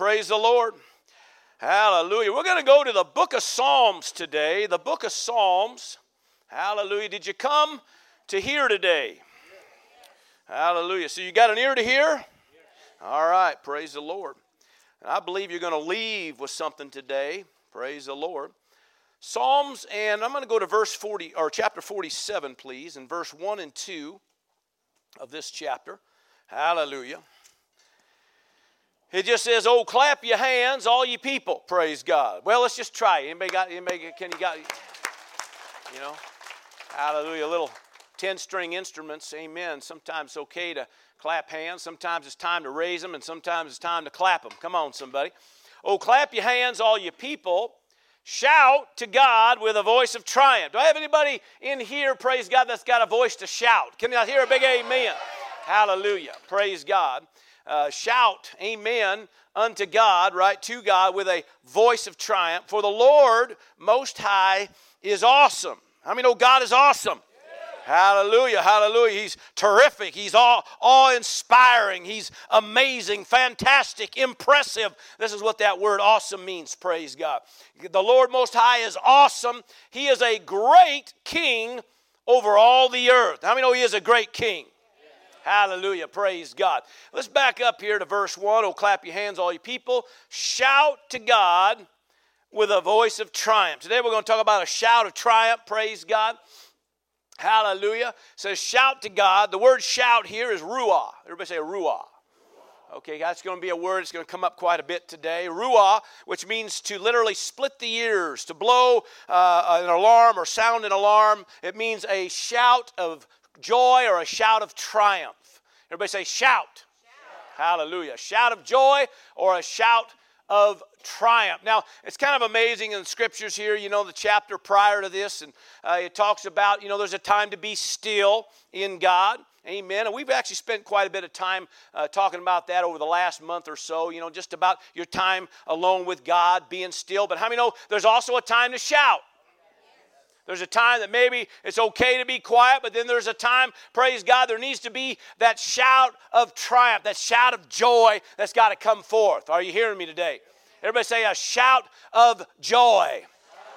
praise the Lord. Hallelujah. We're going to go to the book of Psalms today. The book of Psalms. Hallelujah. Did you come to hear today? Hallelujah. So you got an ear to hear? All right. Praise the Lord. And I believe you're going to leave with something today. Praise the Lord. Psalms, and I'm going to go to verse 40, or chapter 47, please, and verse 1 and 2 of this chapter. Hallelujah. It just says, "Oh, clap your hands, all you people, praise God." Well, let's just try. it. Anybody got? Anybody can you got? You know, Hallelujah. Little ten-string instruments, Amen. Sometimes it's okay to clap hands. Sometimes it's time to raise them, and sometimes it's time to clap them. Come on, somebody. Oh, clap your hands, all you people. Shout to God with a voice of triumph. Do I have anybody in here, praise God, that's got a voice to shout? Can I hear a big amen? Hallelujah. Praise God. Uh, shout, amen, unto God, right, to God with a voice of triumph. For the Lord Most High is awesome. I mean, oh, God is awesome. Hallelujah, hallelujah. He's terrific. He's all awe inspiring. He's amazing, fantastic, impressive. This is what that word awesome means, praise God. The Lord Most High is awesome. He is a great king over all the earth. How many know He is a great king? Hallelujah. Praise God. Let's back up here to verse 1. Oh, clap your hands, all you people. Shout to God with a voice of triumph. Today we're going to talk about a shout of triumph. Praise God. Hallelujah. It says shout to God. The word shout here is ruah. Everybody say ruah. Okay, that's going to be a word that's going to come up quite a bit today. Ruah, which means to literally split the ears, to blow uh, an alarm or sound an alarm. It means a shout of joy or a shout of triumph. Everybody say shout. shout. Hallelujah. Shout of joy or a shout of triumph. Now, it's kind of amazing in the scriptures here, you know, the chapter prior to this, and uh, it talks about, you know, there's a time to be still in God. Amen. And we've actually spent quite a bit of time uh, talking about that over the last month or so, you know, just about your time alone with God, being still. But how many know there's also a time to shout? There's a time that maybe it's okay to be quiet, but then there's a time, praise God, there needs to be that shout of triumph, that shout of joy that's got to come forth. Are you hearing me today? Everybody say a shout of joy.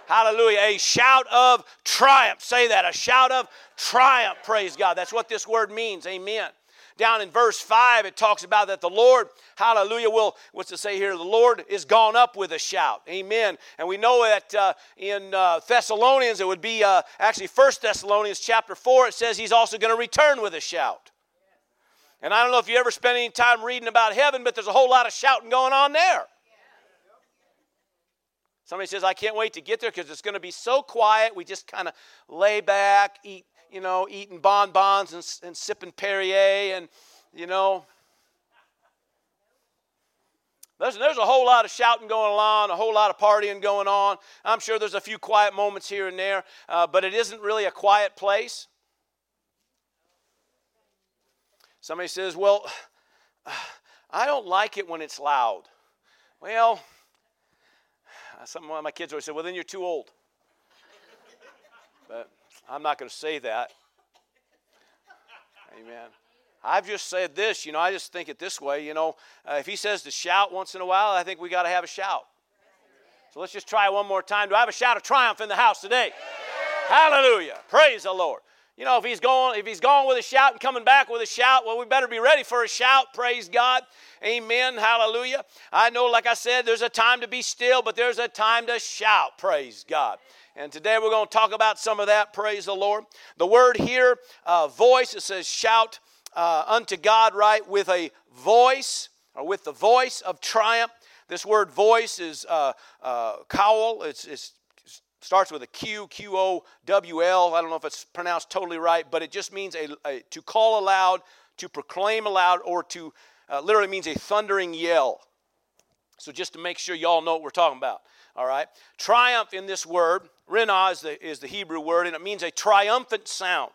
Hallelujah. A shout of triumph. Say that. A shout of triumph. Praise God. That's what this word means. Amen. Down in verse 5, it talks about that the Lord, hallelujah, will, what's to say here? The Lord is gone up with a shout. Amen. And we know that uh, in uh, Thessalonians, it would be uh, actually First Thessalonians chapter 4, it says he's also going to return with a shout. And I don't know if you ever spent any time reading about heaven, but there's a whole lot of shouting going on there. Somebody says, I can't wait to get there because it's going to be so quiet. We just kind of lay back, eat, you know, eating bonbons and, and sipping Perrier and, you know. There's, there's a whole lot of shouting going on, a whole lot of partying going on. I'm sure there's a few quiet moments here and there, uh, but it isn't really a quiet place. Somebody says, Well, I don't like it when it's loud. Well, some of my kids always say, well, then you're too old. but I'm not going to say that. Amen. I've just said this, you know, I just think it this way, you know, uh, if he says to shout once in a while, I think we got to have a shout. So let's just try one more time. Do I have a shout of triumph in the house today? Hallelujah. Praise the Lord. You know, if he's going, if he's going with a shout and coming back with a shout, well, we better be ready for a shout. Praise God. Amen. Hallelujah. I know, like I said, there's a time to be still, but there's a time to shout. Praise God. And today we're going to talk about some of that. Praise the Lord. The word here, uh, voice, it says shout uh, unto God, right, with a voice or with the voice of triumph. This word voice is uh, uh, cowl. It's, it's starts with a Q, Q O W L. I don't know if it's pronounced totally right, but it just means a, a to call aloud, to proclaim aloud, or to uh, literally means a thundering yell. So just to make sure y'all know what we're talking about. All right. Triumph in this word, renah is the, is the Hebrew word, and it means a triumphant sound.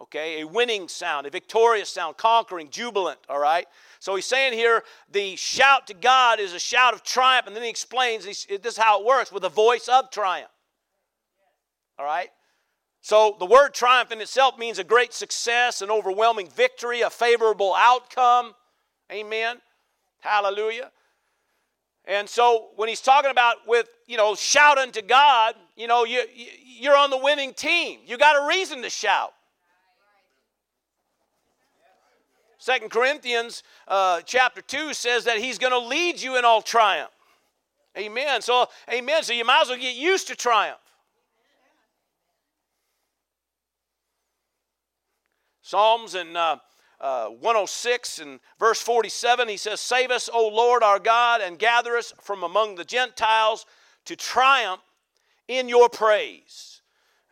Okay, a winning sound, a victorious sound, conquering, jubilant. All right. So he's saying here the shout to God is a shout of triumph, and then he explains this is how it works with a voice of triumph. All right? So the word triumph in itself means a great success, an overwhelming victory, a favorable outcome. Amen. Hallelujah. And so when he's talking about with, you know, shouting to God, you know, you, you're on the winning team. You got a reason to shout. Second Corinthians uh, chapter 2 says that he's going to lead you in all triumph. Amen. So, amen. So you might as well get used to triumph. Psalms and uh, uh, 106 and verse 47, he says, Save us, O Lord our God, and gather us from among the Gentiles to triumph in your praise.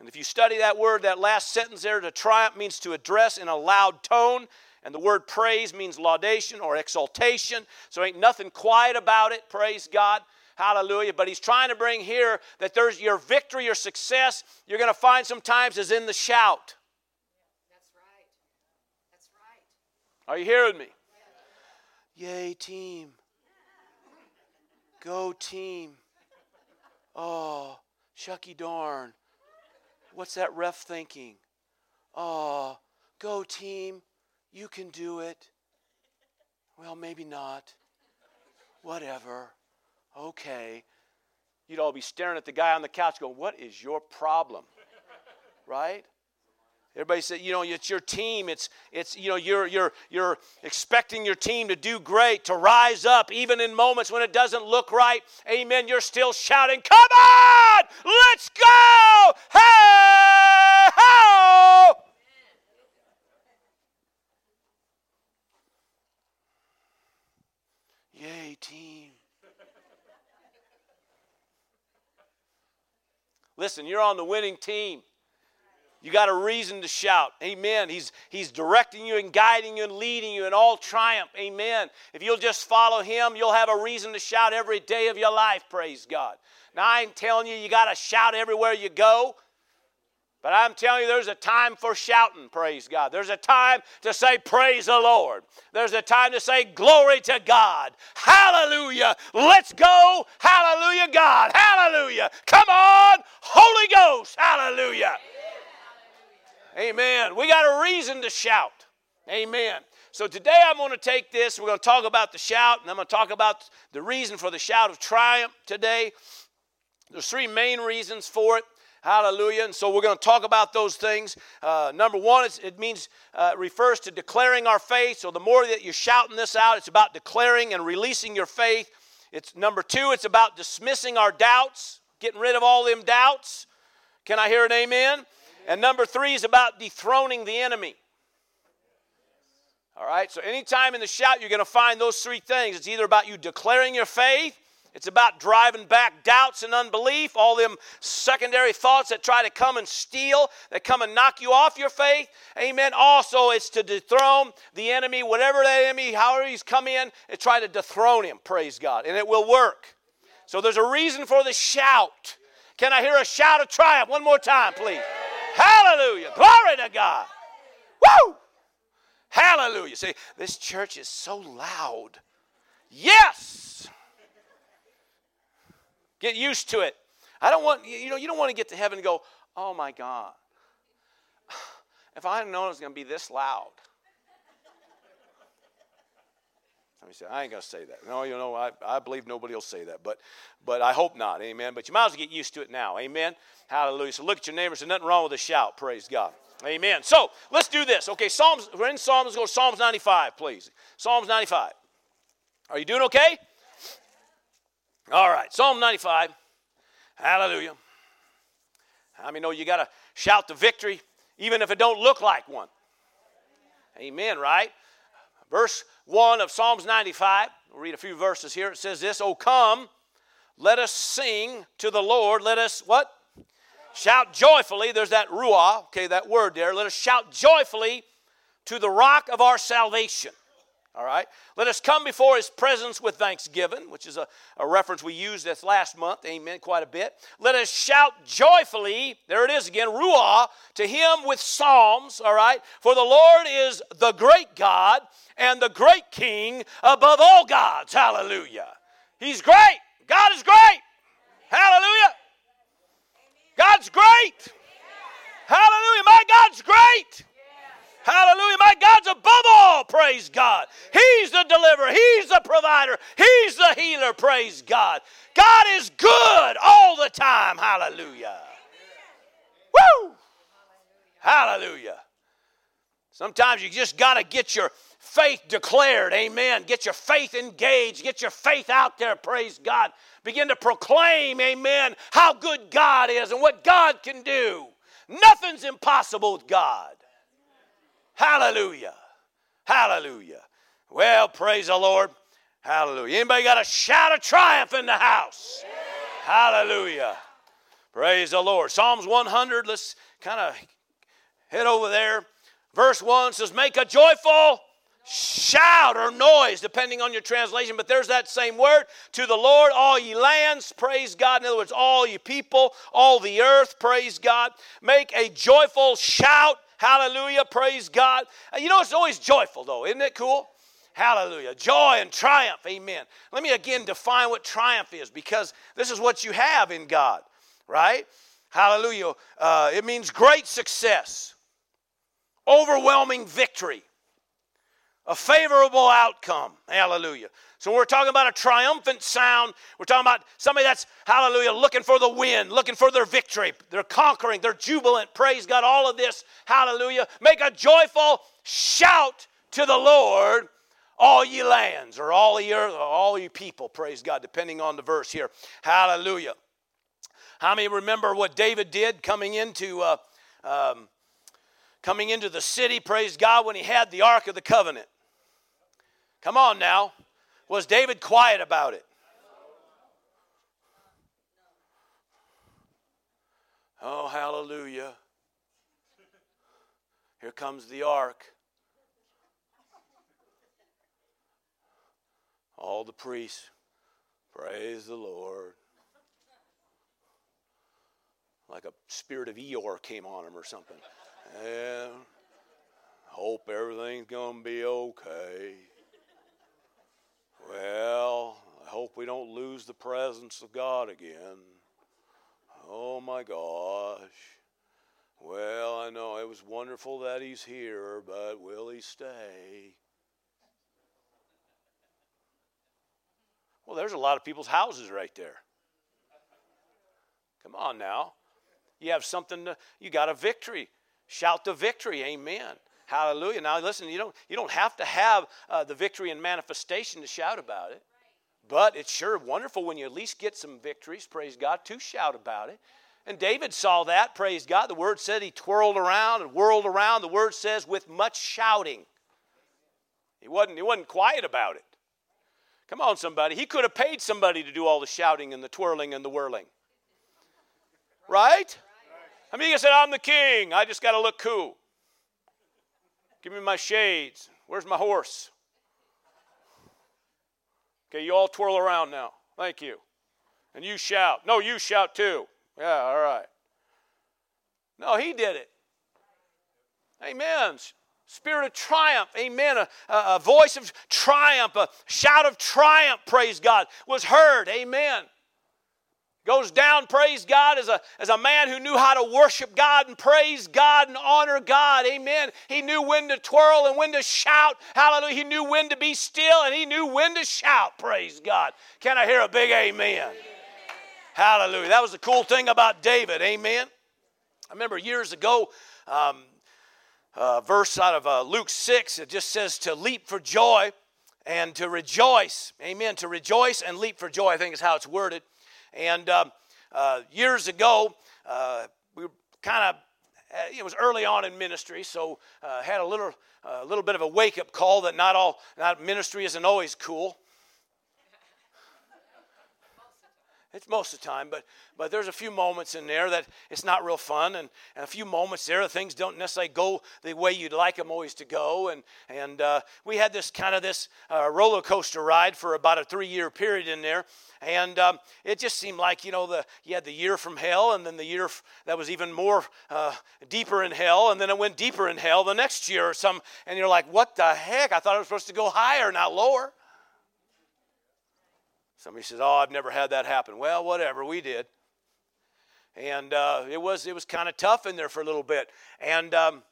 And if you study that word, that last sentence there, to triumph means to address in a loud tone. And the word praise means laudation or exaltation. So ain't nothing quiet about it. Praise God. Hallelujah. But he's trying to bring here that there's your victory, your success, you're going to find sometimes is in the shout. That's right. That's right. Are you hearing me? Yay, team. Go, team. Oh, shucky darn. What's that ref thinking? Oh, go, team. You can do it. Well, maybe not. Whatever okay. You'd all be staring at the guy on the couch going, What is your problem? Right? Everybody said, you know, it's your team. It's, it's you know, you're, you're, you're expecting your team to do great, to rise up, even in moments when it doesn't look right. Amen. You're still shouting, come on, let's go. Hey, ho. Yay, team. Listen, you're on the winning team. You got a reason to shout. Amen. He's, he's directing you and guiding you and leading you in all triumph. Amen. If you'll just follow him, you'll have a reason to shout every day of your life. Praise God. Now, I ain't telling you you got to shout everywhere you go. But I'm telling you, there's a time for shouting, praise God. There's a time to say, Praise the Lord. There's a time to say, Glory to God. Hallelujah. Let's go. Hallelujah, God. Hallelujah. Come on, Holy Ghost. Hallelujah. Amen. We got a reason to shout. Amen. So today I'm going to take this, we're going to talk about the shout, and I'm going to talk about the reason for the shout of triumph today. There's three main reasons for it. Hallelujah. And so we're going to talk about those things. Uh, number one, it means, uh, refers to declaring our faith. So the more that you're shouting this out, it's about declaring and releasing your faith. It's number two, it's about dismissing our doubts, getting rid of all them doubts. Can I hear an amen? amen? And number three is about dethroning the enemy. All right, so anytime in the shout, you're going to find those three things. It's either about you declaring your faith, it's about driving back doubts and unbelief, all them secondary thoughts that try to come and steal, that come and knock you off your faith. Amen. Also, it's to dethrone the enemy, whatever that enemy, however he's come in, and try to dethrone him. Praise God. And it will work. So there's a reason for the shout. Can I hear a shout of triumph one more time, please? Hallelujah. Glory to God. Woo! Hallelujah. See, this church is so loud. Yes. Get used to it. I don't want, you know, you don't want to get to heaven and go, oh my God, if I had known it was going to be this loud. Let me say, I ain't going to say that. No, you know, I, I believe nobody will say that, but, but I hope not. Amen. But you might as well get used to it now. Amen. Hallelujah. So look at your neighbors. There's nothing wrong with a shout. Praise God. Amen. So let's do this. Okay, Psalms, we're in Psalms. Let's go to Psalms 95, please. Psalms 95. Are you doing okay? All right, Psalm 95. Hallelujah. How many know you got to shout the victory even if it don't look like one? Amen, right? Verse 1 of Psalms 95. We'll read a few verses here. It says this, "Oh come, let us sing to the Lord. Let us what? Shout joyfully. There's that ruah, okay, that word there. Let us shout joyfully to the rock of our salvation. All right? Let us come before his presence with thanksgiving, which is a, a reference we used this last month. Amen. Quite a bit. Let us shout joyfully, there it is again, ruah, to him with psalms. All right? For the Lord is the great God and the great King above all gods. Hallelujah. He's great. God is great. Hallelujah. God's great. Hallelujah. My God's great. Hallelujah. My God's above all. Praise God. He's the deliverer. He's the provider. He's the healer. Praise God. God is good all the time. Hallelujah. Woo! Hallelujah. Sometimes you just got to get your faith declared. Amen. Get your faith engaged. Get your faith out there. Praise God. Begin to proclaim, amen, how good God is and what God can do. Nothing's impossible with God. Hallelujah. Hallelujah. Well, praise the Lord. Hallelujah. Anybody got a shout of triumph in the house? Hallelujah. Praise the Lord. Psalms 100, let's kind of head over there. Verse 1 says, Make a joyful shout or noise, depending on your translation, but there's that same word. To the Lord, all ye lands, praise God. In other words, all ye people, all the earth, praise God. Make a joyful shout, hallelujah, praise God. You know, it's always joyful, though, isn't it cool? Hallelujah. Joy and triumph, amen. Let me again define what triumph is because this is what you have in God, right? Hallelujah. Uh, it means great success, overwhelming victory a favorable outcome. Hallelujah. So we're talking about a triumphant sound. We're talking about somebody that's, hallelujah, looking for the win, looking for their victory. They're conquering, they're jubilant. Praise God. All of this, hallelujah. Make a joyful shout to the Lord, all ye lands, or all ye earth, or all ye people. Praise God, depending on the verse here. Hallelujah. How many remember what David did coming into uh, um, coming into the city? Praise God when he had the Ark of the Covenant. Come on now. Was David quiet about it? Oh, hallelujah. Here comes the ark. All the priests, praise the Lord. Like a spirit of Eeyore came on him or something. And hope everything's going to be okay. Well, I hope we don't lose the presence of God again. Oh my gosh. Well, I know it was wonderful that he's here, but will he stay? Well, there's a lot of people's houses right there. Come on now. You have something to, you got a victory. Shout the victory. Amen. Hallelujah. Now, listen, you don't, you don't have to have uh, the victory and manifestation to shout about it, but it's sure wonderful when you at least get some victories, praise God, to shout about it. And David saw that, praise God. The word said he twirled around and whirled around. The word says with much shouting. He wasn't, he wasn't quiet about it. Come on, somebody. He could have paid somebody to do all the shouting and the twirling and the whirling. Right? I mean, he said, I'm the king. I just got to look cool. Give me my shades. Where's my horse? Okay, you all twirl around now. Thank you. And you shout. No, you shout too. Yeah, all right. No, he did it. Amen. Spirit of triumph, amen. A, a, voice of triumph, a shout of triumph, praise God, was heard, amen goes down, praise God, as a, as a man who knew how to worship God and praise God and honor God. Amen. He knew when to twirl and when to shout. Hallelujah. He knew when to be still and he knew when to shout. Praise God. Can I hear a big amen? amen. Hallelujah. That was the cool thing about David. Amen. I remember years ago, um, verse out of uh, Luke 6, it just says to leap for joy and to rejoice. Amen. To rejoice and leap for joy, I think is how it's worded. And uh, uh, years ago, uh, we were kind of uh, it was early on in ministry, so uh, had a little, a little bit of a wake-up call that not all, not ministry isn't always cool. It's most of the time, but but there's a few moments in there that it's not real fun, and, and a few moments there things don't necessarily go the way you'd like them always to go, and and uh, we had this kind of this uh, roller coaster ride for about a three year period in there, and um, it just seemed like you know the you had the year from hell, and then the year f- that was even more uh, deeper in hell, and then it went deeper in hell the next year or some, and you're like, what the heck? I thought I was supposed to go higher, not lower. Somebody says, "Oh, I've never had that happen." Well, whatever, we did, and uh, it was it was kind of tough in there for a little bit. And um,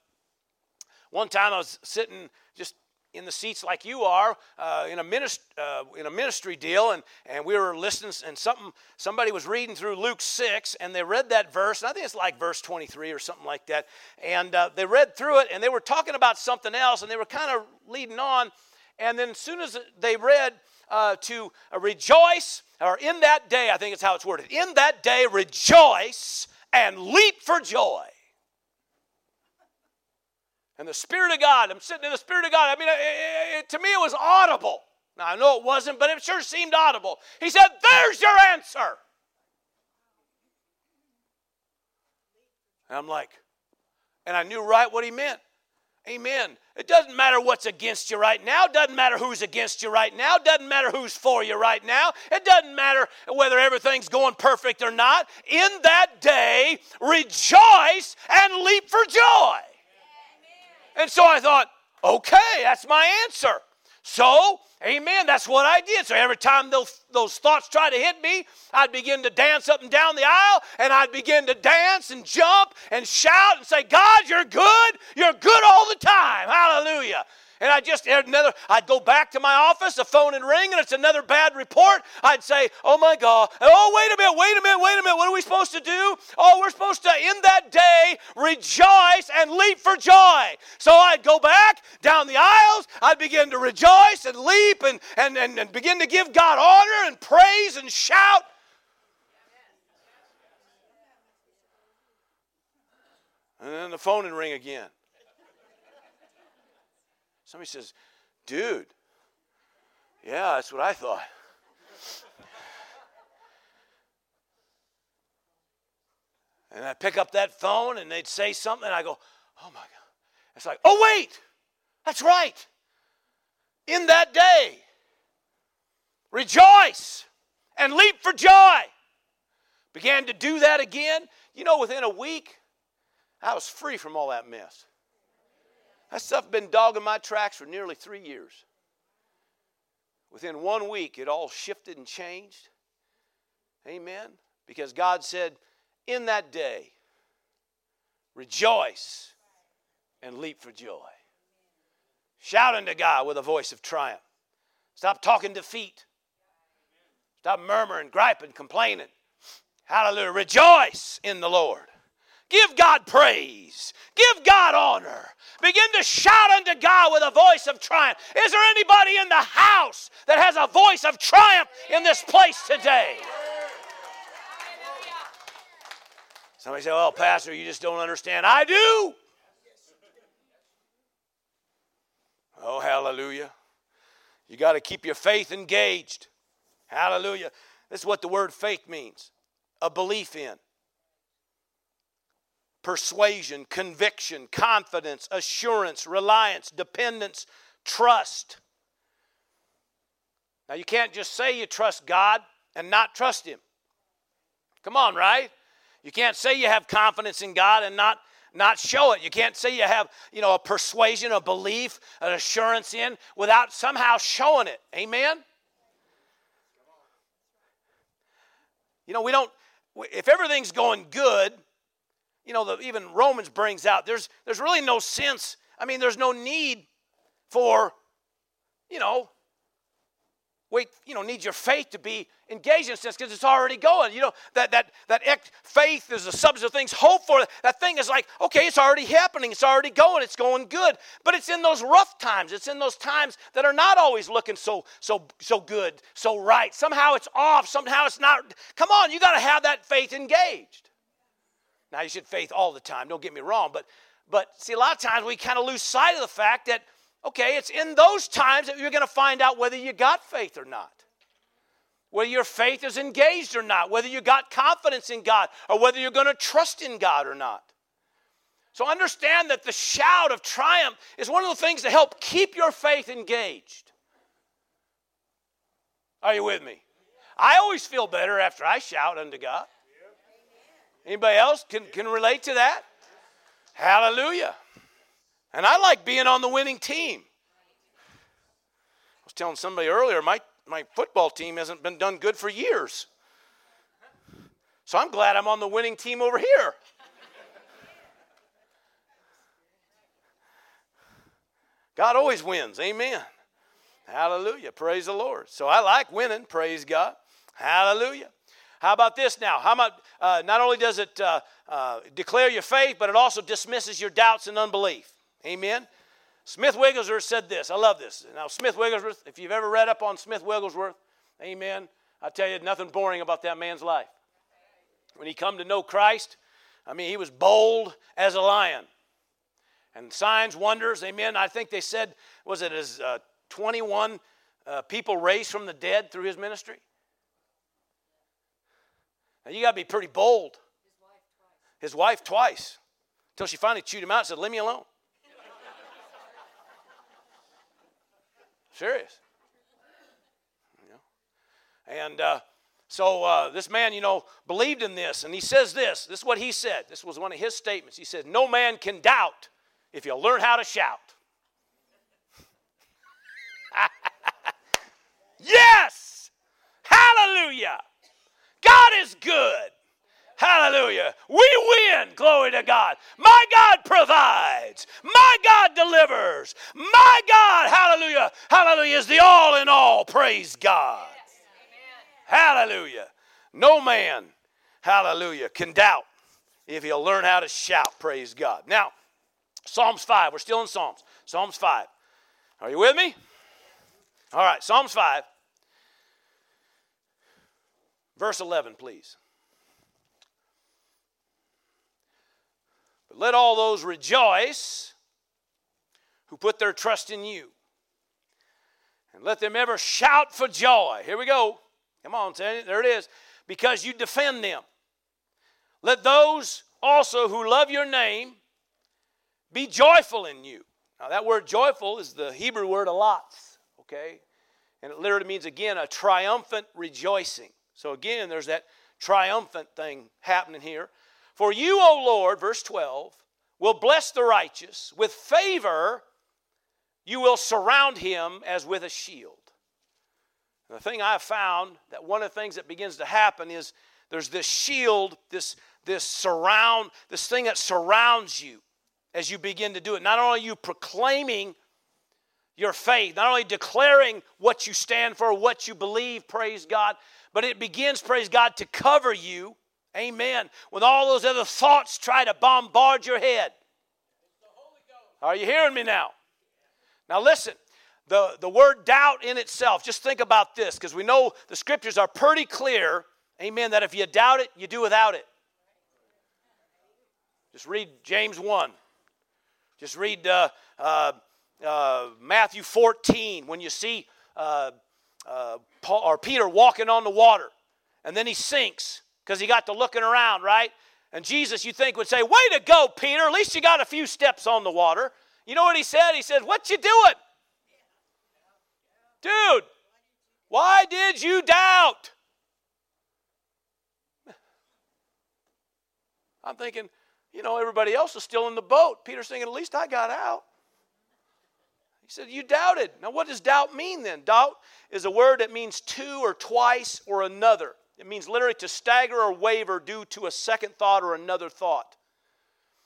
one time I was sitting just in the seats like you are uh, in, a minist- uh, in a ministry deal and, and we were listening and something somebody was reading through luke 6 and they read that verse and i think it's like verse 23 or something like that and uh, they read through it and they were talking about something else and they were kind of leading on and then as soon as they read uh, to rejoice or in that day i think it's how it's worded in that day rejoice and leap for joy and the Spirit of God, I'm sitting in the Spirit of God. I mean, it, it, to me, it was audible. Now, I know it wasn't, but it sure seemed audible. He said, There's your answer. And I'm like, and I knew right what he meant. Amen. It doesn't matter what's against you right now. It doesn't matter who's against you right now. It doesn't matter who's for you right now. It doesn't matter whether everything's going perfect or not. In that day, rejoice and leap for joy. And so I thought, okay, that's my answer. So, amen, that's what I did. So every time those, those thoughts tried to hit me, I'd begin to dance up and down the aisle, and I'd begin to dance and jump and shout and say, God, you're good. You're good all the time. Hallelujah. And I just had another, I'd go back to my office, the phone would ring, and it's another bad report. I'd say, Oh my God, oh, wait a minute, wait a minute, wait a minute, what are we supposed to do? Oh, we're supposed to, in that day, rejoice and leap for joy. So I'd go back down the aisles, I'd begin to rejoice and leap and, and, and, and begin to give God honor and praise and shout. And then the phone would ring again. Somebody says, dude, yeah, that's what I thought. and I pick up that phone and they'd say something, and I go, oh my God. It's like, oh, wait, that's right. In that day, rejoice and leap for joy. Began to do that again. You know, within a week, I was free from all that mess. That stuff been dogging my tracks for nearly three years. Within one week, it all shifted and changed. Amen. Because God said, in that day, rejoice and leap for joy. Shout unto God with a voice of triumph. Stop talking defeat. Stop murmuring, griping, complaining. Hallelujah. Rejoice in the Lord. Give God praise. Give God honor. Begin to shout unto God with a voice of triumph. Is there anybody in the house that has a voice of triumph in this place today? Somebody say, Well, Pastor, you just don't understand. I do. Oh, hallelujah. You got to keep your faith engaged. Hallelujah. This is what the word faith means a belief in persuasion, conviction, confidence, assurance, reliance, dependence, trust. Now, you can't just say you trust God and not trust Him. Come on, right? You can't say you have confidence in God and not not show it. You can't say you have, you know, a persuasion, a belief, an assurance in without somehow showing it. Amen. You know, we don't if everything's going good, you know, the, even Romans brings out, there's, there's really no sense. I mean, there's no need for, you know, wait, you know, need your faith to be engaged in sense because it's already going. You know, that that that faith is the substance of things hoped for. That thing is like, okay, it's already happening, it's already going, it's going good. But it's in those rough times, it's in those times that are not always looking so so so good, so right. Somehow it's off, somehow it's not. Come on, you got to have that faith engaged. Now, you should faith all the time, don't get me wrong, but, but see, a lot of times we kind of lose sight of the fact that, okay, it's in those times that you're going to find out whether you got faith or not. Whether your faith is engaged or not, whether you got confidence in God, or whether you're going to trust in God or not. So understand that the shout of triumph is one of the things to help keep your faith engaged. Are you with me? I always feel better after I shout unto God. Anybody else can, can relate to that? Hallelujah. And I like being on the winning team. I was telling somebody earlier, my, my football team hasn't been done good for years. So I'm glad I'm on the winning team over here. God always wins. Amen. Hallelujah. Praise the Lord. So I like winning. Praise God. Hallelujah. How about this now? How about uh, not only does it uh, uh, declare your faith, but it also dismisses your doubts and unbelief. Amen. Smith Wigglesworth said this. I love this. Now, Smith Wigglesworth, if you've ever read up on Smith Wigglesworth, amen, I tell you, nothing boring about that man's life. When he come to know Christ, I mean, he was bold as a lion. And signs, wonders, amen. I think they said, was it as uh, 21 uh, people raised from the dead through his ministry? Now, you got to be pretty bold. His wife twice. Until she finally chewed him out and said, Leave me alone. Serious. You know? And uh, so uh, this man, you know, believed in this, and he says this. This is what he said. This was one of his statements. He said, No man can doubt if you learn how to shout. yes! Hallelujah! God is good. Hallelujah. We win. Glory to God. My God provides. My God delivers. My God, hallelujah, hallelujah, is the all in all. Praise God. Hallelujah. No man, hallelujah, can doubt if he'll learn how to shout. Praise God. Now, Psalms 5. We're still in Psalms. Psalms 5. Are you with me? All right, Psalms 5. Verse 11, please. But let all those rejoice who put their trust in you. And let them ever shout for joy. Here we go. Come on, there it is. Because you defend them. Let those also who love your name be joyful in you. Now, that word joyful is the Hebrew word alatz, okay? And it literally means, again, a triumphant rejoicing. So, again, there's that triumphant thing happening here. For you, O Lord, verse 12, will bless the righteous. With favor, you will surround him as with a shield. And the thing I've found that one of the things that begins to happen is there's this shield, this, this surround, this thing that surrounds you as you begin to do it. Not only you proclaiming your faith, not only declaring what you stand for, what you believe, praise God, but it begins, praise God, to cover you Amen. When all those other thoughts try to bombard your head. Are you hearing me now? Now listen, the, the word doubt in itself, just think about this, because we know the scriptures are pretty clear, amen, that if you doubt it, you do without it. Just read James 1. Just read uh, uh, uh, Matthew 14 when you see uh, uh, Paul, or Peter walking on the water and then he sinks because he got to looking around, right? And Jesus, you think, would say, Way to go, Peter. At least you got a few steps on the water. You know what he said? He said, What you doing? Dude, why did you doubt? I'm thinking, you know, everybody else is still in the boat. Peter's thinking, at least I got out. He said, You doubted. Now, what does doubt mean then? Doubt is a word that means two or twice or another. It means literally to stagger or waver due to a second thought or another thought.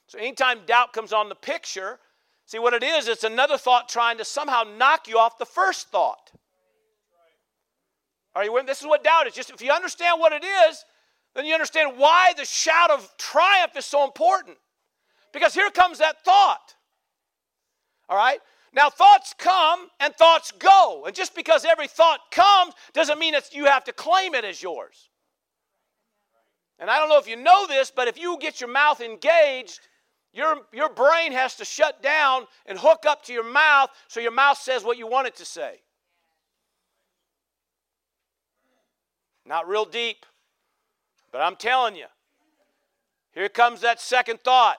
So anytime doubt comes on the picture, see what it is? It's another thought trying to somehow knock you off the first thought. Are you with me? This is what doubt is. Just if you understand what it is, then you understand why the shout of triumph is so important. Because here comes that thought. All right? Now, thoughts come and thoughts go. And just because every thought comes doesn't mean that you have to claim it as yours. And I don't know if you know this, but if you get your mouth engaged, your, your brain has to shut down and hook up to your mouth so your mouth says what you want it to say. Not real deep, but I'm telling you, here comes that second thought.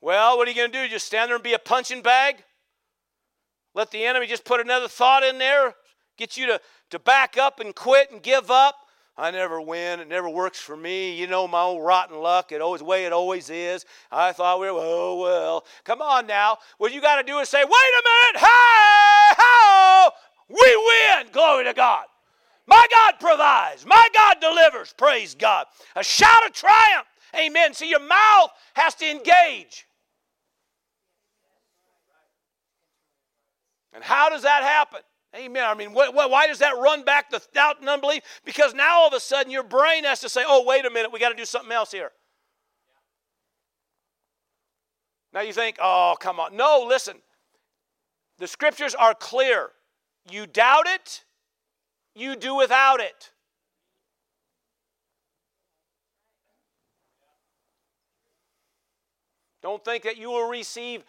Well, what are you going to do? Just stand there and be a punching bag? Let the enemy just put another thought in there, get you to, to back up and quit and give up. I never win. It never works for me. You know my old rotten luck. It always the way it always is. I thought we were oh well. Come on now. What you got to do is say, wait a minute. Hey, how we win. Glory to God. My God provides. My God delivers. Praise God. A shout of triumph. Amen. See, your mouth has to engage. And how does that happen? Amen. I mean, what, what, why does that run back the doubt and unbelief? Because now all of a sudden your brain has to say, oh, wait a minute, we got to do something else here. Now you think, oh, come on. No, listen. The scriptures are clear. You doubt it, you do without it. Don't think that you will receive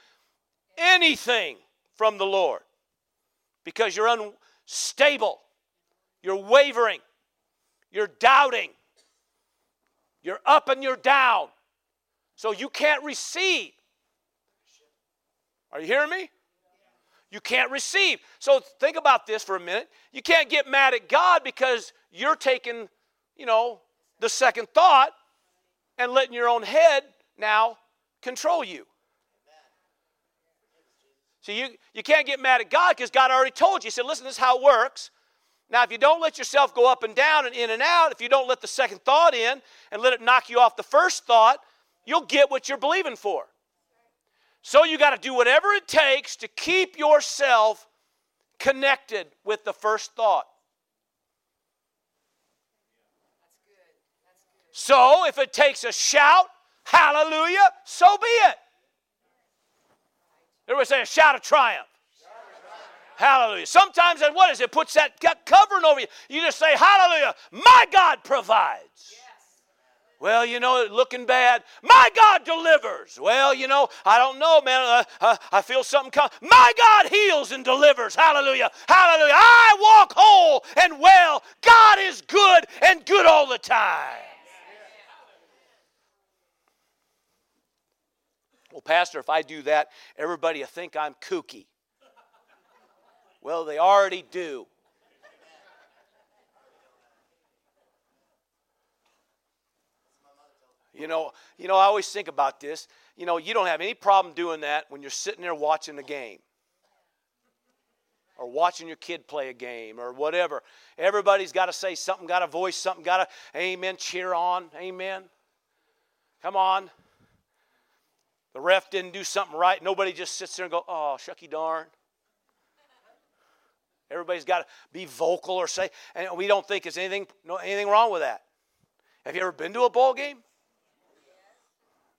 anything from the Lord because you're unstable, you're wavering, you're doubting, you're up and you're down. So you can't receive. Are you hearing me? You can't receive. So think about this for a minute. You can't get mad at God because you're taking, you know, the second thought and letting your own head now control you. So you, you can't get mad at God because God already told you. He said, listen, this is how it works. Now, if you don't let yourself go up and down and in and out, if you don't let the second thought in and let it knock you off the first thought, you'll get what you're believing for. So you got to do whatever it takes to keep yourself connected with the first thought. So if it takes a shout, hallelujah, so be it. Everybody say a shout of triumph. Hallelujah. Sometimes, and what is it? Puts that covering over you. You just say, Hallelujah. My God provides. Yes. Well, you know, looking bad. My God delivers. Well, you know, I don't know, man. Uh, uh, I feel something come. My God heals and delivers. Hallelujah. Hallelujah. I walk whole and well. God is good and good all the time. Well, Pastor, if I do that, everybody will think I'm kooky. Well, they already do. You know, you know, I always think about this. You know, you don't have any problem doing that when you're sitting there watching the game. Or watching your kid play a game or whatever. Everybody's got to say something, got to voice something, got to, amen, cheer on, amen. Come on. The ref didn't do something right. Nobody just sits there and go, oh, shucky darn. Everybody's got to be vocal or say, and we don't think there's anything, no, anything wrong with that. Have you ever been to a ball game?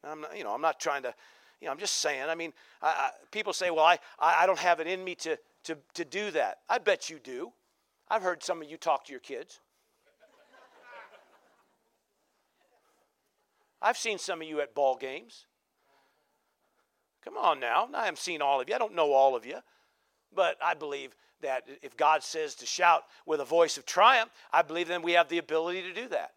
I'm not, you know, I'm not trying to, you know, I'm just saying. I mean, I, I, people say, well, I, I don't have it in me to, to, to do that. I bet you do. I've heard some of you talk to your kids. I've seen some of you at ball games. Come on now. I haven't seen all of you. I don't know all of you. But I believe that if God says to shout with a voice of triumph, I believe then we have the ability to do that.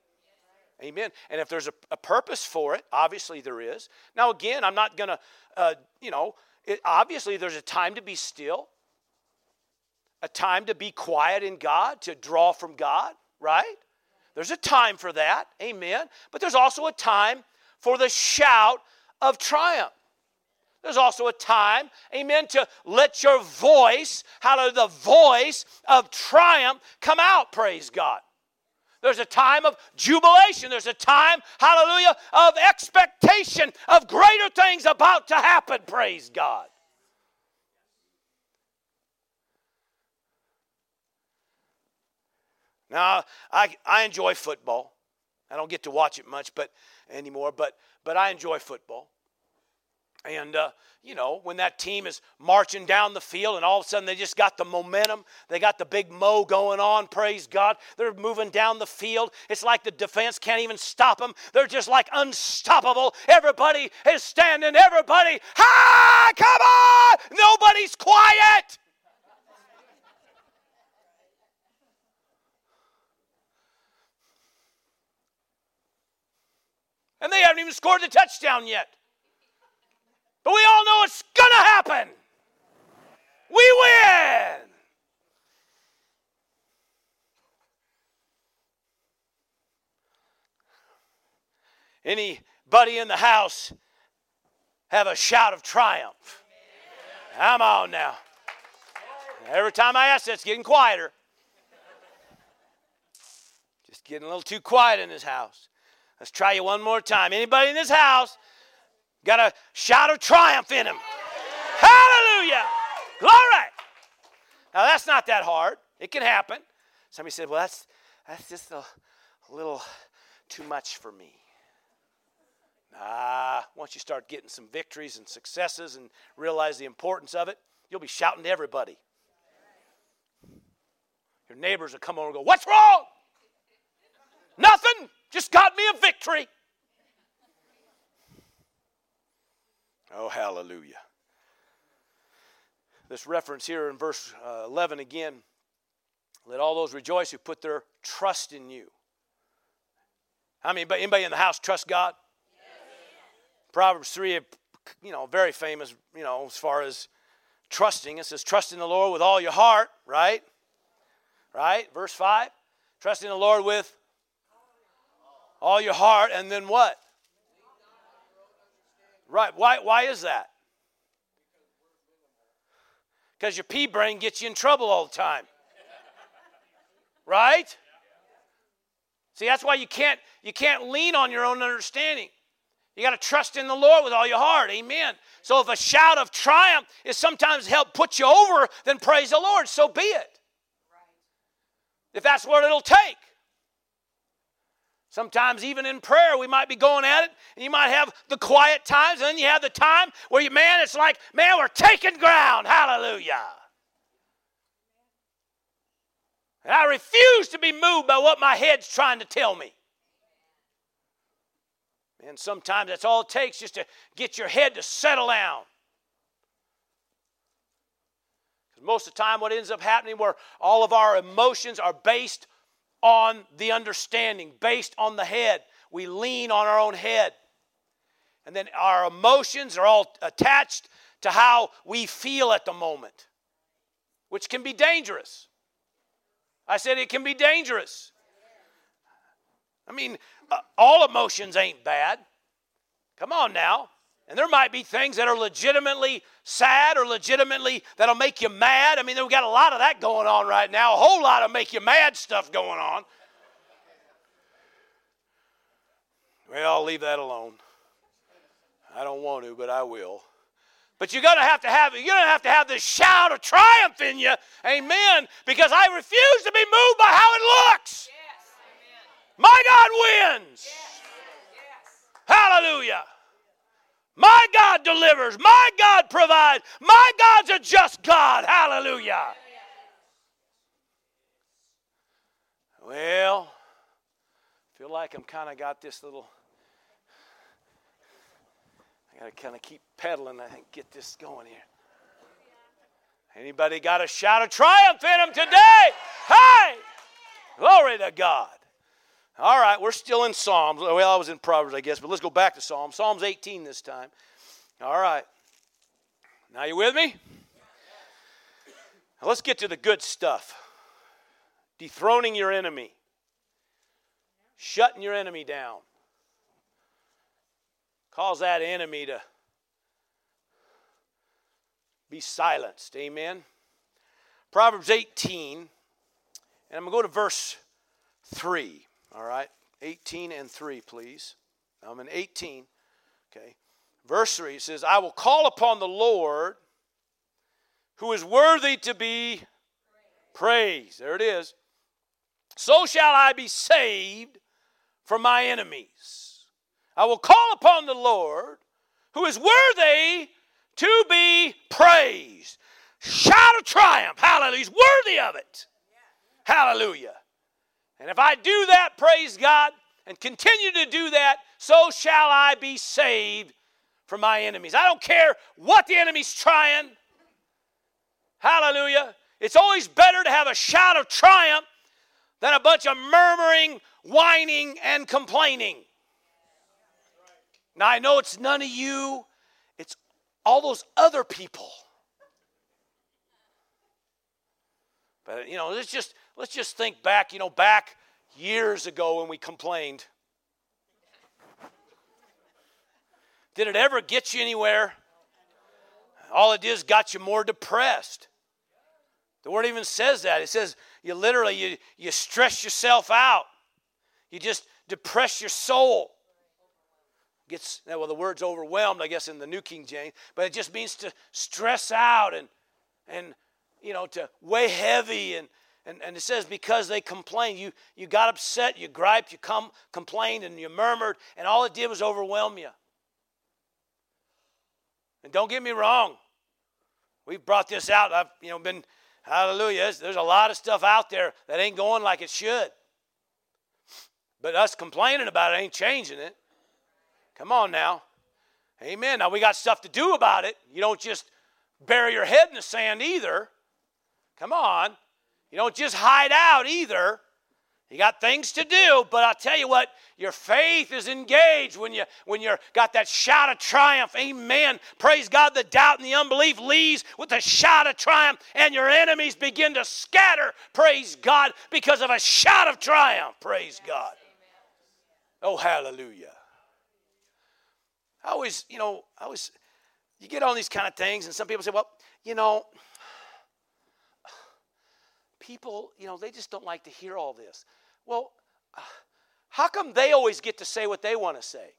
Amen. And if there's a, a purpose for it, obviously there is. Now, again, I'm not going to, uh, you know, it, obviously there's a time to be still, a time to be quiet in God, to draw from God, right? There's a time for that. Amen. But there's also a time for the shout of triumph. There's also a time, amen, to let your voice, hallelujah, the voice of triumph come out, praise God. There's a time of jubilation. There's a time, hallelujah, of expectation of greater things about to happen, praise God. Now, I, I enjoy football. I don't get to watch it much but anymore, but, but I enjoy football. And, uh, you know, when that team is marching down the field and all of a sudden they just got the momentum, they got the big mo going on, praise God. They're moving down the field. It's like the defense can't even stop them. They're just like unstoppable. Everybody is standing, everybody, hi, come on! Nobody's quiet. And they haven't even scored the touchdown yet. But we all know it's going to happen. We win. Anybody in the house have a shout of triumph? Come on now. Every time I ask that, it's getting quieter. Just getting a little too quiet in this house. Let's try you one more time. Anybody in this house Got a shout of triumph in him. Hallelujah. Glory. Now, that's not that hard. It can happen. Somebody said, well, that's, that's just a little too much for me. Nah, once you start getting some victories and successes and realize the importance of it, you'll be shouting to everybody. Your neighbors will come over and go, What's wrong? Nothing. Just got me a victory. Oh, hallelujah. This reference here in verse uh, 11 again let all those rejoice who put their trust in you. How many, anybody in the house trust God? Proverbs 3, you know, very famous, you know, as far as trusting. It says, trust in the Lord with all your heart, right? Right? Verse 5. Trust in the Lord with all your heart, and then what? Right. Why, why is that? Because your pea brain gets you in trouble all the time. Right? See, that's why you can't you can't lean on your own understanding. You got to trust in the Lord with all your heart. Amen. So if a shout of triumph is sometimes help put you over, then praise the Lord. So be it. If that's what it'll take. Sometimes, even in prayer, we might be going at it, and you might have the quiet times, and then you have the time where you, man, it's like, man, we're taking ground. Hallelujah. And I refuse to be moved by what my head's trying to tell me. And sometimes that's all it takes just to get your head to settle down. Because most of the time, what ends up happening where all of our emotions are based on the understanding, based on the head. We lean on our own head. And then our emotions are all attached to how we feel at the moment, which can be dangerous. I said it can be dangerous. I mean, uh, all emotions ain't bad. Come on now. And there might be things that are legitimately sad or legitimately that'll make you mad. I mean, we've got a lot of that going on right now, a whole lot of make you mad stuff going on. Well, I'll leave that alone. I don't want to, but I will. But you're gonna have to have you're gonna have to have this shout of triumph in you, amen. Because I refuse to be moved by how it looks. Yes, My God wins. Hallelujah. My God delivers. My God provides. My God's a just God. Hallelujah. Well, feel like I'm kind of got this little. I got to kind of keep pedaling. I think get this going here. Anybody got a shout of triumph in them today? Hey! Glory to God. All right, we're still in Psalms. Well, I was in Proverbs, I guess, but let's go back to Psalms. Psalms 18 this time. All right. Now, you with me? Now, let's get to the good stuff dethroning your enemy, shutting your enemy down. Cause that enemy to be silenced. Amen. Proverbs 18, and I'm going to go to verse 3. All right? 18 and 3, please. I'm in 18. Okay. Verse 3 says, I will call upon the Lord who is worthy to be praised. There it is. So shall I be saved from my enemies. I will call upon the Lord who is worthy to be praised. Shout of triumph. Hallelujah. He's worthy of it. Hallelujah. And if I do that, praise God, and continue to do that, so shall I be saved from my enemies. I don't care what the enemy's trying. Hallelujah. It's always better to have a shout of triumph than a bunch of murmuring, whining, and complaining. Now, I know it's none of you, it's all those other people. But, you know, let's just let's just think back, you know, back years ago when we complained. Did it ever get you anywhere? All it did is got you more depressed. The word even says that. It says you literally you, you stress yourself out. You just depress your soul. Gets well, the word's overwhelmed, I guess, in the New King James, but it just means to stress out and and you know, to weigh heavy and and, and it says because they complained. You you got upset you griped you come complained and you murmured and all it did was overwhelm you. And don't get me wrong. We've brought this out. I've you know been hallelujah there's, there's a lot of stuff out there that ain't going like it should. But us complaining about it ain't changing it. Come on now. Amen. Now we got stuff to do about it. You don't just bury your head in the sand either. Come on you don't just hide out either. You got things to do, but I'll tell you what, your faith is engaged when you when you're got that shout of triumph. Amen. Praise God. The doubt and the unbelief leaves with a shout of triumph, and your enemies begin to scatter. Praise God, because of a shout of triumph. Praise God. Oh, hallelujah. I always, you know, I always you get on these kind of things, and some people say, well, you know, people, you know, they just don't like to hear all this. Well, how come they always get to say what they want to say?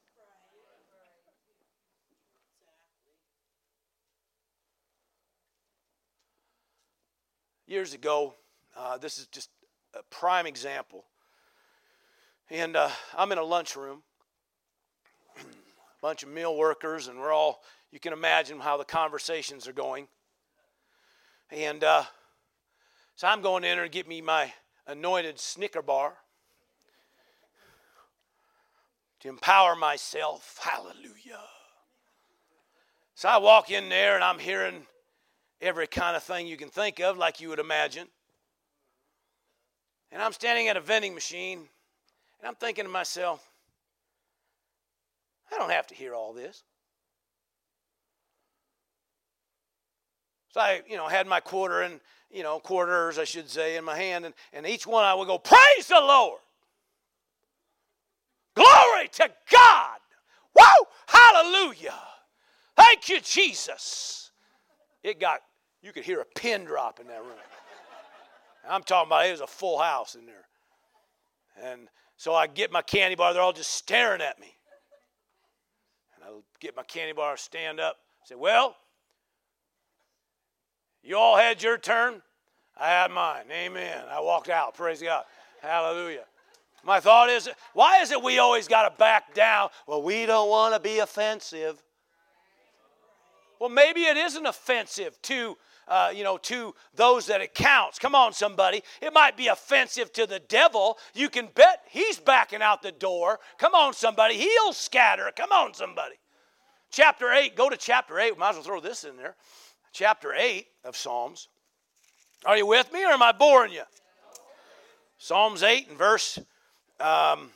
Years ago, uh, this is just a prime example. And uh, I'm in a lunchroom, a bunch of meal workers, and we're all, you can imagine how the conversations are going. And uh, so I'm going in there and get me my anointed Snicker bar to empower myself. Hallelujah. So I walk in there and I'm hearing every kind of thing you can think of, like you would imagine. And I'm standing at a vending machine and I'm thinking to myself, I don't have to hear all this. So I, you know, had my quarter and you know, quarters, I should say, in my hand, and, and each one I would go, Praise the Lord! Glory to God! Whoa! Hallelujah! Thank you, Jesus! It got, you could hear a pin drop in that room. I'm talking about it was a full house in there. And so I get my candy bar, they're all just staring at me. And I get my candy bar, stand up, say, Well, you all had your turn. I had mine. Amen. I walked out. Praise God. Hallelujah. My thought is, why is it we always got to back down? Well, we don't want to be offensive. Well, maybe it isn't offensive to, uh, you know, to those that it counts. Come on, somebody. It might be offensive to the devil. You can bet he's backing out the door. Come on, somebody. He'll scatter. Come on, somebody. Chapter 8, go to chapter 8. We might as well throw this in there chapter 8 of Psalms. Are you with me or am I boring you? Psalms 8 and verse, um,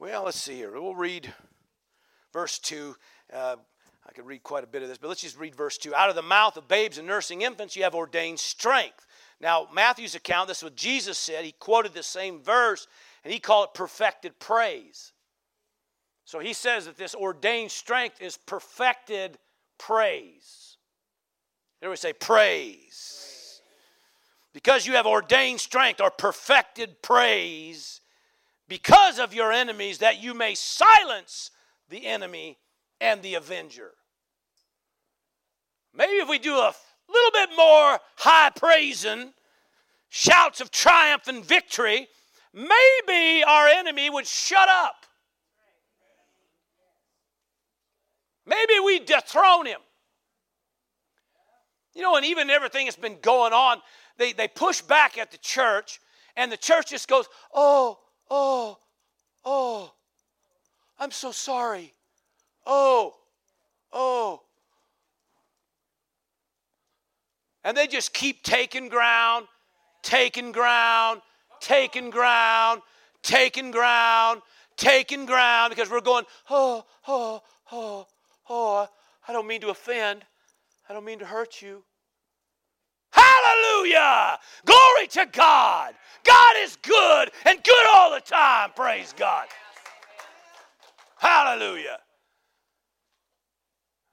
well, let's see here. We'll read verse 2. Uh, I could read quite a bit of this, but let's just read verse 2. Out of the mouth of babes and nursing infants, you have ordained strength. Now, Matthew's account, this is what Jesus said. He quoted the same verse, and he called it perfected praise. So he says that this ordained strength is perfected praise. Everybody say, praise. Because you have ordained strength or perfected praise because of your enemies, that you may silence the enemy and the avenger. Maybe if we do a little bit more high praising, shouts of triumph and victory, maybe our enemy would shut up. Maybe we dethrone him. You know, and even everything that's been going on, they, they push back at the church, and the church just goes, Oh, oh, oh, I'm so sorry. Oh, oh. And they just keep taking ground, taking ground, taking ground, taking ground, taking ground, because we're going, Oh, oh, oh, oh, I don't mean to offend. I don't mean to hurt you. Hallelujah! Glory to God! God is good and good all the time. Praise God. Hallelujah.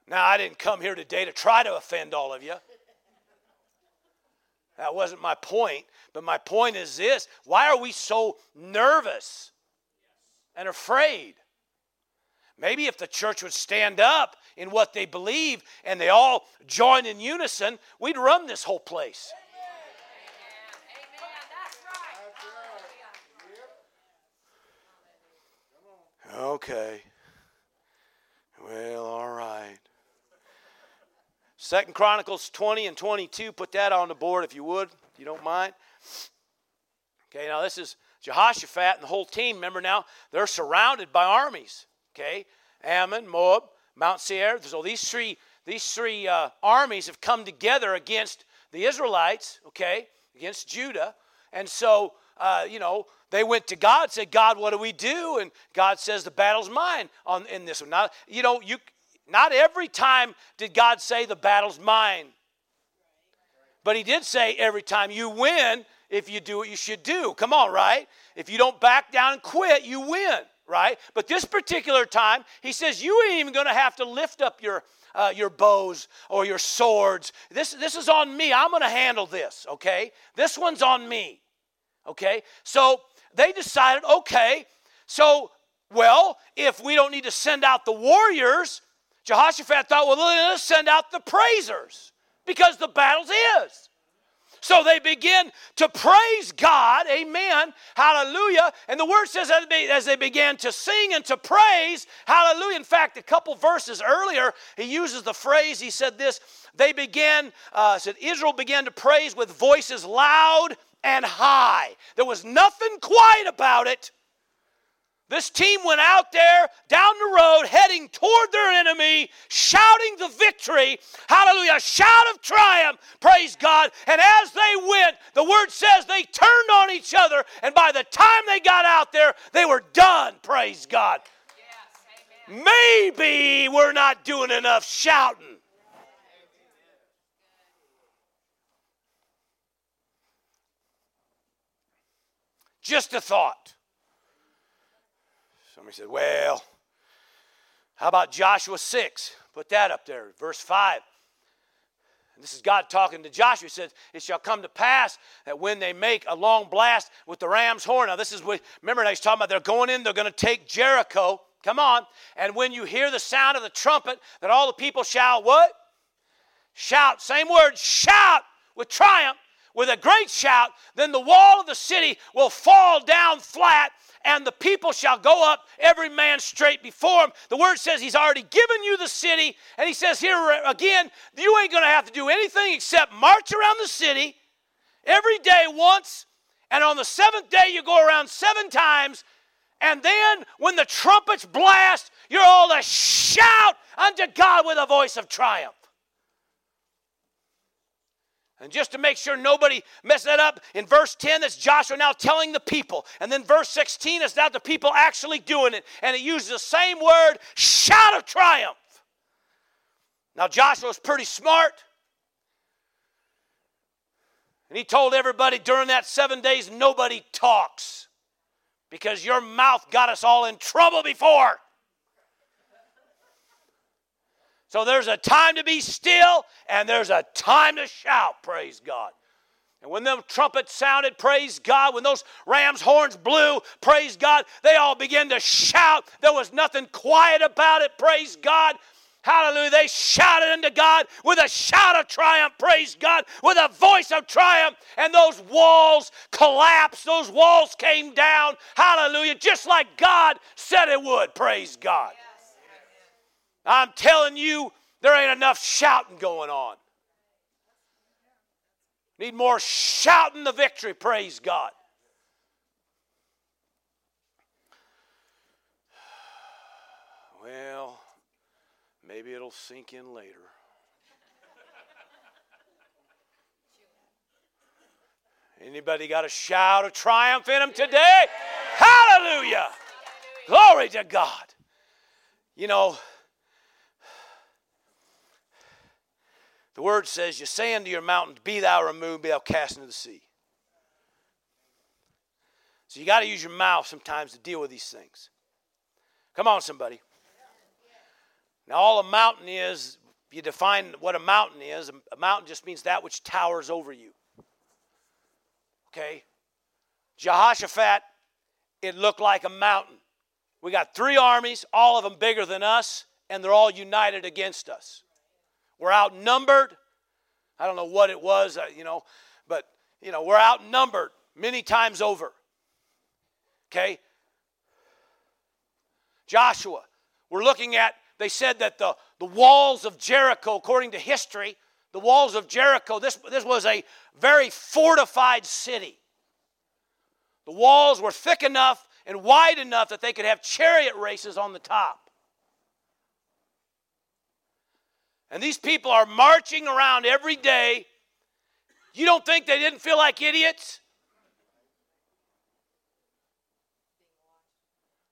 Now, I didn't come here today to try to offend all of you. That wasn't my point. But my point is this why are we so nervous and afraid? Maybe if the church would stand up in what they believe and they all join in unison, we'd run this whole place. Okay. Well, all right. Second Chronicles 20 and 22, put that on the board if you would, if you don't mind. Okay, now this is Jehoshaphat and the whole team. Remember now, they're surrounded by armies. Okay, Ammon, Moab, Mount Seir. So these three, these three uh, armies have come together against the Israelites. Okay, against Judah, and so uh, you know they went to God, said, "God, what do we do?" And God says, "The battle's mine." On in this one, now you know you. Not every time did God say the battle's mine. But he did say every time you win if you do what you should do. Come on, right? If you don't back down and quit, you win right? But this particular time, he says, You ain't even going to have to lift up your, uh, your bows or your swords. This, this is on me. I'm going to handle this, okay? This one's on me, okay? So they decided, okay, so, well, if we don't need to send out the warriors, Jehoshaphat thought, well, let's send out the praisers because the battle's is. So they begin to praise God, amen, hallelujah. And the word says as they began to sing and to praise, hallelujah. In fact, a couple verses earlier, he uses the phrase, he said this, they began, uh, said Israel began to praise with voices loud and high. There was nothing quiet about it. This team went out there down the road, heading toward their enemy, shouting the victory. Hallelujah. Shout of triumph. Praise God. And as they went, the word says they turned on each other. And by the time they got out there, they were done. Praise God. Yes, Maybe we're not doing enough shouting. Just a thought. Somebody said, Well, how about Joshua 6? Put that up there, verse 5. And this is God talking to Joshua. He says, It shall come to pass that when they make a long blast with the ram's horn. Now, this is what, remember, he's talking about they're going in, they're going to take Jericho. Come on. And when you hear the sound of the trumpet, that all the people shall what? Shout. Same word, shout with triumph, with a great shout. Then the wall of the city will fall down flat and the people shall go up, every man straight before him. The word says he's already given you the city, and he says here again, you ain't to have to do anything except march around the city every day once, and on the seventh day you go around seven times, and then when the trumpets blast, you're all to shout unto God with a voice of triumph. And just to make sure nobody mess that up, in verse 10, that's Joshua now telling the people. And then verse 16 is now the people actually doing it. And it uses the same word, shout of triumph. Now, Joshua was pretty smart. And he told everybody during that seven days, nobody talks because your mouth got us all in trouble before. So there's a time to be still and there's a time to shout, praise God. And when them trumpets sounded, praise God, when those ram's horns blew, praise God, they all began to shout. There was nothing quiet about it, praise God. Hallelujah. They shouted unto God with a shout of triumph, praise God, with a voice of triumph. And those walls collapsed, those walls came down, hallelujah, just like God said it would, praise God. I'm telling you, there ain't enough shouting going on. Need more shouting the victory, praise God. Well, maybe it'll sink in later. Anybody got a shout of triumph in them today? Hallelujah! Glory to God. You know, The word says, You say unto your mountain, Be thou removed, be thou cast into the sea. So you got to use your mouth sometimes to deal with these things. Come on, somebody. Now, all a mountain is, you define what a mountain is, a mountain just means that which towers over you. Okay? Jehoshaphat, it looked like a mountain. We got three armies, all of them bigger than us, and they're all united against us. We're outnumbered. I don't know what it was, uh, you know, but, you know, we're outnumbered many times over. Okay? Joshua, we're looking at, they said that the, the walls of Jericho, according to history, the walls of Jericho, this, this was a very fortified city. The walls were thick enough and wide enough that they could have chariot races on the top. And these people are marching around every day. You don't think they didn't feel like idiots?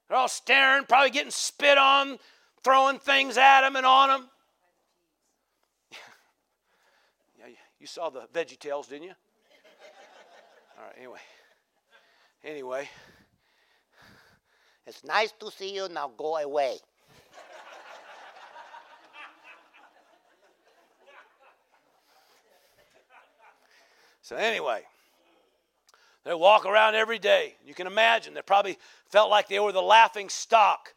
They're all staring, probably getting spit on, throwing things at them and on them. yeah, you saw the Veggie Tales, didn't you? All right, anyway. Anyway. It's nice to see you. Now go away. So, anyway, they walk around every day. You can imagine, they probably felt like they were the laughing stock.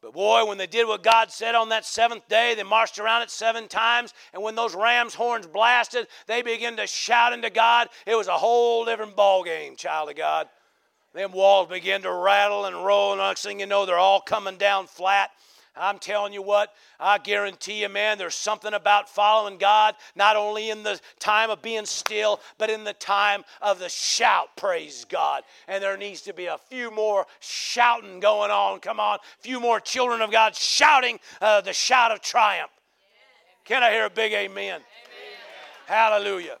But boy, when they did what God said on that seventh day, they marched around it seven times. And when those ram's horns blasted, they began to shout into God. It was a whole different ball game, child of God. Them walls began to rattle and roll, and next thing you know, they're all coming down flat. I'm telling you what, I guarantee you, man, there's something about following God, not only in the time of being still, but in the time of the shout, praise God. And there needs to be a few more shouting going on. Come on, a few more children of God shouting uh, the shout of triumph. Can I hear a big amen? amen. Hallelujah.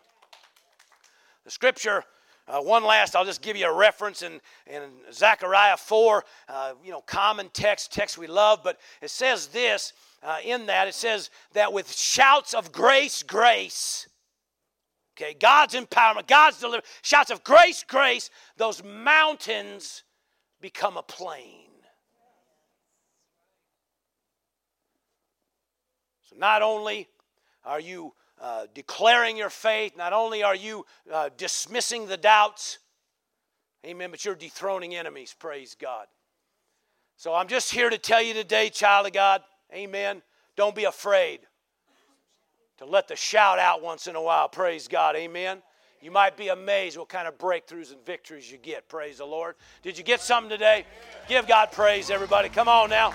The scripture uh, one last, I'll just give you a reference in, in Zechariah 4, uh, you know, common text, text we love, but it says this uh, in that it says that with shouts of grace, grace, okay, God's empowerment, God's deliverance, shouts of grace, grace, those mountains become a plain. So not only are you uh, declaring your faith. Not only are you uh, dismissing the doubts, amen, but you're dethroning enemies. Praise God. So I'm just here to tell you today, child of God, amen. Don't be afraid to let the shout out once in a while. Praise God, amen. You might be amazed what kind of breakthroughs and victories you get. Praise the Lord. Did you get something today? Give God praise, everybody. Come on now.